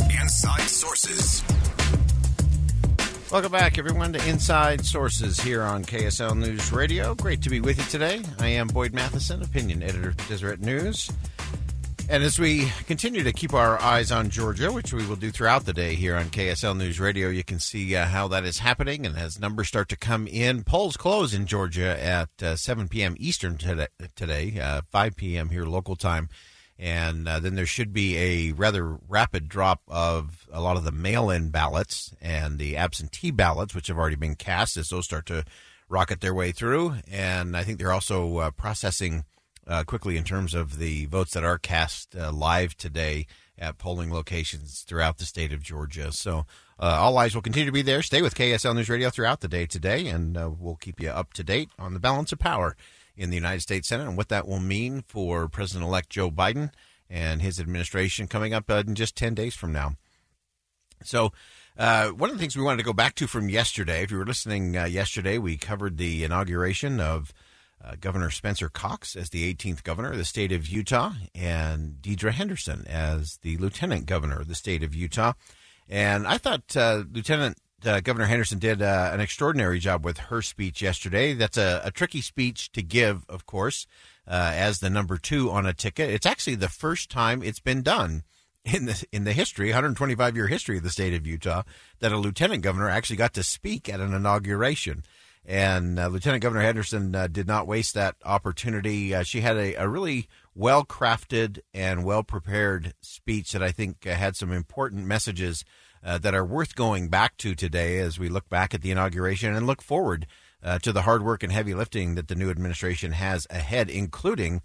Inside Sources. Welcome back, everyone, to Inside Sources here on KSL News Radio. Great to be with you today. I am Boyd Matheson, opinion editor of Deseret News. And as we continue to keep our eyes on Georgia, which we will do throughout the day here on KSL News Radio, you can see uh, how that is happening. And as numbers start to come in, polls close in Georgia at uh, 7 p.m. Eastern today, today uh, 5 p.m. here local time. And uh, then there should be a rather rapid drop of a lot of the mail in ballots and the absentee ballots, which have already been cast as those start to rocket their way through. And I think they're also uh, processing uh, quickly in terms of the votes that are cast uh, live today at polling locations throughout the state of Georgia. So uh, all eyes will continue to be there. Stay with KSL News Radio throughout the day today, and uh, we'll keep you up to date on the balance of power in the United States Senate and what that will mean for President elect Joe Biden and his administration coming up uh, in just 10 days from now. So, uh, one of the things we wanted to go back to from yesterday, if you were listening yesterday, we covered the inauguration of uh, Governor Spencer Cox as the 18th governor of the state of Utah, and Deidre Henderson as the lieutenant governor of the state of Utah. And I thought uh, Lieutenant uh, Governor Henderson did uh, an extraordinary job with her speech yesterday. That's a, a tricky speech to give, of course, uh, as the number two on a ticket. It's actually the first time it's been done in the in the history, 125 year history of the state of Utah, that a lieutenant governor actually got to speak at an inauguration. And uh, Lieutenant Governor Henderson uh, did not waste that opportunity. Uh, she had a, a really well crafted and well prepared speech that I think had some important messages uh, that are worth going back to today as we look back at the inauguration and look forward uh, to the hard work and heavy lifting that the new administration has ahead, including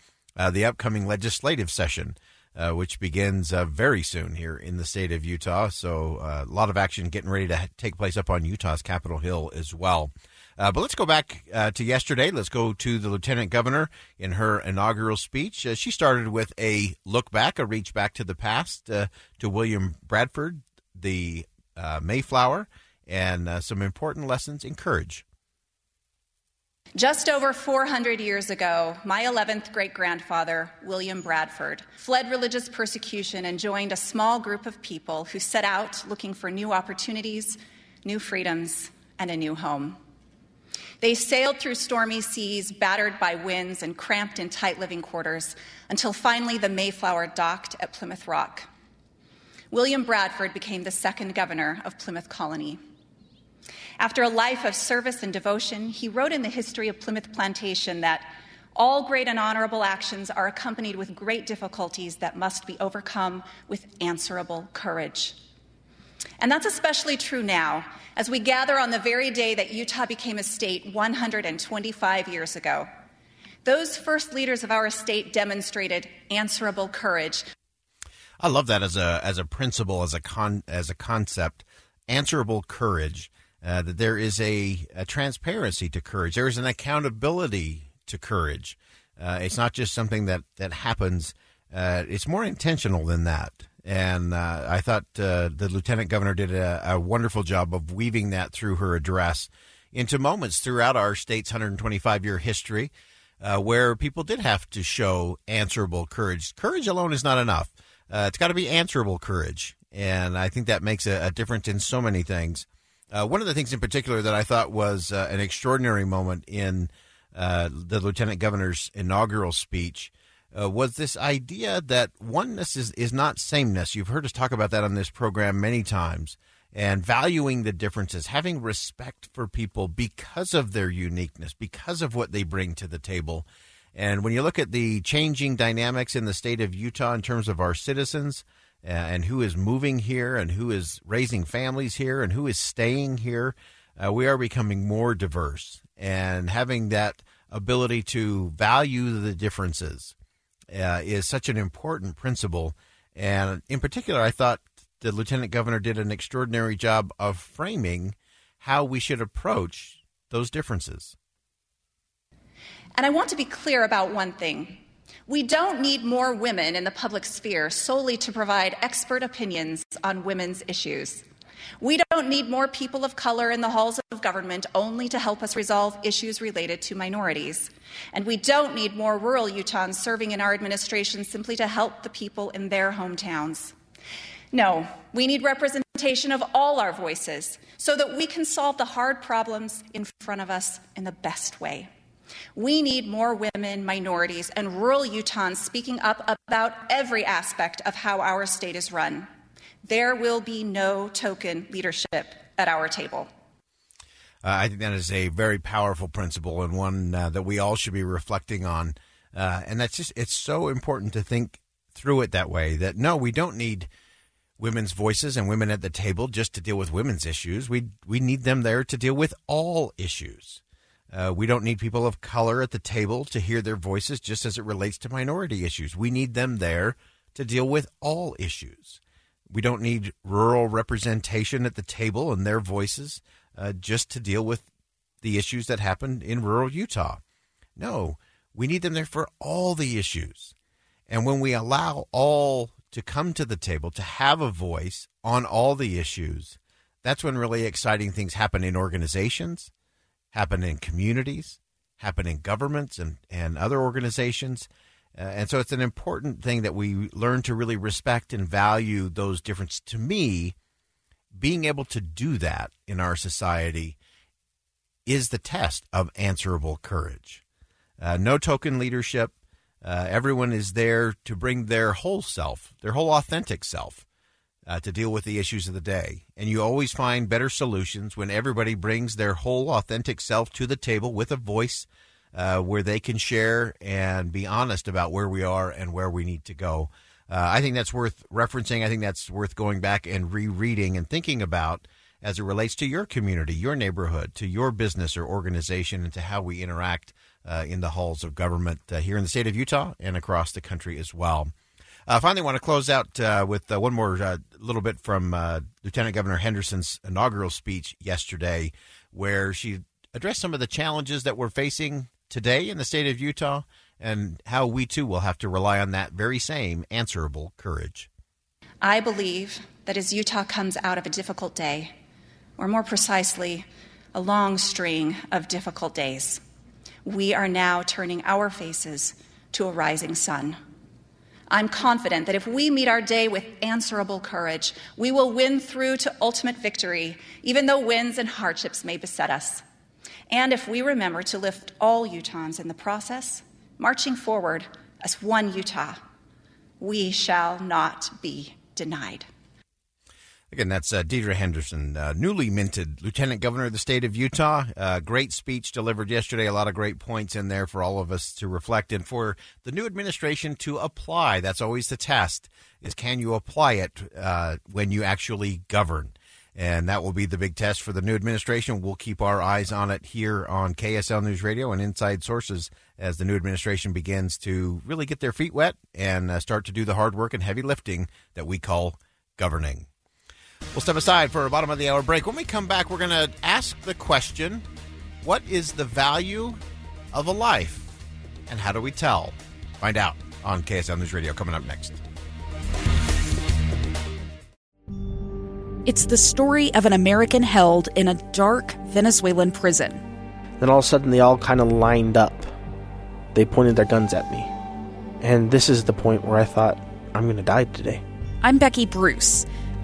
the upcoming legislative session. Uh, which begins uh, very soon here in the state of Utah. So, uh, a lot of action getting ready to take place up on Utah's Capitol Hill as well. Uh, but let's go back uh, to yesterday. Let's go to the lieutenant governor in her inaugural speech. Uh, she started with a look back, a reach back to the past, uh, to William Bradford, the uh, Mayflower, and uh, some important lessons in courage. Just over 400 years ago, my 11th great grandfather, William Bradford, fled religious persecution and joined a small group of people who set out looking for new opportunities, new freedoms, and a new home. They sailed through stormy seas, battered by winds and cramped in tight living quarters, until finally the Mayflower docked at Plymouth Rock. William Bradford became the second governor of Plymouth Colony. After a life of service and devotion, he wrote in the history of Plymouth Plantation that all great and honorable actions are accompanied with great difficulties that must be overcome with answerable courage. And that's especially true now, as we gather on the very day that Utah became a state 125 years ago. Those first leaders of our state demonstrated answerable courage. I love that as a as a principle, as a con as a concept, answerable courage. Uh, that there is a, a, transparency to courage. There is an accountability to courage. Uh, it's not just something that that happens. Uh, it's more intentional than that. And uh, I thought uh, the lieutenant governor did a, a, wonderful job of weaving that through her address into moments throughout our state's 125 year history uh, where people did have to show answerable courage. Courage alone is not enough, uh, it's got to be answerable courage. And I think that makes a, a difference in so many things. Uh, one of the things in particular that I thought was uh, an extraordinary moment in the lieutenant governor's inaugural speech uh, was this idea that oneness is, is not sameness. You've heard us talk about that on this program many times. And valuing the differences, having respect for people because of their uniqueness, because of what they bring to the table. And when you look at the changing dynamics in the state of Utah in terms of our citizens uh, and who is moving here and who is raising families here and who is staying here, uh, we are becoming more diverse. And having that ability to value the differences uh, is such an important principle. And in particular, I thought the lieutenant governor did an extraordinary job of framing how we should approach those differences. And I want to be clear about one thing. We don't need more women in the public sphere solely to provide expert opinions on women's issues. We don't need more people of color in the halls of government only to help us resolve issues related to minorities. And we don't need more rural Utahns serving in our administration simply to help the people in their hometowns. No, we need representation of all our voices so that we can solve the hard problems in front of us in the best way. We need more women, minorities, and rural Utahns speaking up about every aspect of how our state is run. There will be no token leadership at our table. Uh, I think that is a very powerful principle and one uh, that we all should be reflecting on. Uh, and that's just, it's so important to think through it that way that no, we don't need women's voices and women at the table just to deal with women's issues. We, we need them there to deal with all issues. Uh, we don't need people of color at the table to hear their voices just as it relates to minority issues. We need them there to deal with all issues. We don't need rural representation at the table and their voices uh, just to deal with the issues that happen in rural Utah. No, we need them there for all the issues. And when we allow all to come to the table, to have a voice on all the issues, that's when really exciting things happen in organizations happen in communities, happen in governments and, and other organizations. Uh, and so it's an important thing that we learn to really respect and value those differences. To me, being able to do that in our society is the test of answerable courage. Uh, no token leadership. Uh, everyone is there to bring their whole self, their whole authentic self, uh, to deal with the issues of the day. And you always find better solutions when everybody brings their whole authentic self to the table with a voice uh, where they can share and be honest about where we are and where we need to go. Uh, I think that's worth referencing. I think that's worth going back and rereading and thinking about as it relates to your community, your neighborhood, to your business or organization, and to how we interact uh, in the halls of government uh, here in the state of Utah and across the country as well. Uh, finally, want to close out uh, with uh, one more uh, little bit from uh, Lieutenant Governor Henderson's inaugural speech yesterday, where she addressed some of the challenges that we're facing today in the state of Utah and how we too will have to rely on that very same answerable courage. I believe that as Utah comes out of a difficult day, or more precisely, a long string of difficult days, we are now turning our faces to a rising sun. I'm confident that if we meet our day with answerable courage, we will win through to ultimate victory, even though winds and hardships may beset us. And if we remember to lift all Utahns in the process, marching forward as one Utah, we shall not be denied. Again, that's uh, Deidre Henderson, uh, newly minted Lieutenant Governor of the state of Utah. Uh, great speech delivered yesterday. A lot of great points in there for all of us to reflect and for the new administration to apply. That's always the test: is can you apply it uh, when you actually govern? And that will be the big test for the new administration. We'll keep our eyes on it here on KSL News Radio and Inside Sources as the new administration begins to really get their feet wet and uh, start to do the hard work and heavy lifting that we call governing. We'll step aside for a bottom of the hour break. When we come back, we're going to ask the question what is the value of a life? And how do we tell? Find out on KSL News Radio coming up next. It's the story of an American held in a dark Venezuelan prison. Then all of a sudden, they all kind of lined up. They pointed their guns at me. And this is the point where I thought, I'm going to die today. I'm Becky Bruce.